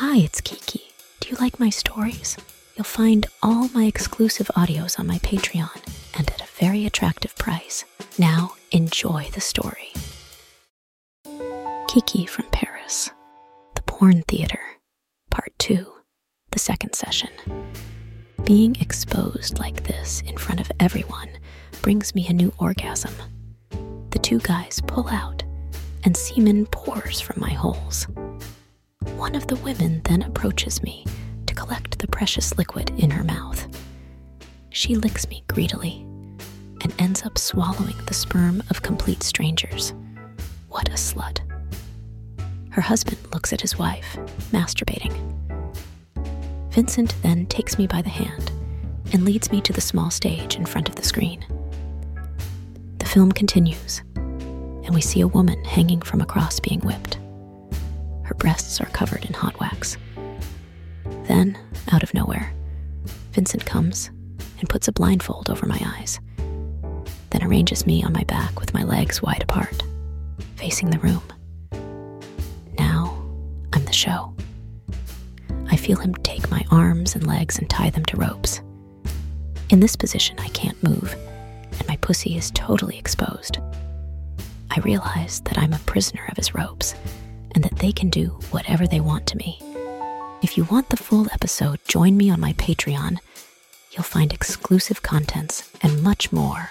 Hi, it's Kiki. Do you like my stories? You'll find all my exclusive audios on my Patreon and at a very attractive price. Now, enjoy the story. Kiki from Paris, The Porn Theater, Part 2, the second session. Being exposed like this in front of everyone brings me a new orgasm. The two guys pull out, and semen pours from my holes. One of the women then approaches me to collect the precious liquid in her mouth. She licks me greedily and ends up swallowing the sperm of complete strangers. What a slut. Her husband looks at his wife, masturbating. Vincent then takes me by the hand and leads me to the small stage in front of the screen. The film continues, and we see a woman hanging from a cross being whipped. Her breasts are covered in hot wax. Then, out of nowhere, Vincent comes and puts a blindfold over my eyes, then arranges me on my back with my legs wide apart, facing the room. Now, I'm the show. I feel him take my arms and legs and tie them to ropes. In this position, I can't move, and my pussy is totally exposed. I realize that I'm a prisoner of his ropes and that they can do whatever they want to me. If you want the full episode, join me on my Patreon. You'll find exclusive contents and much more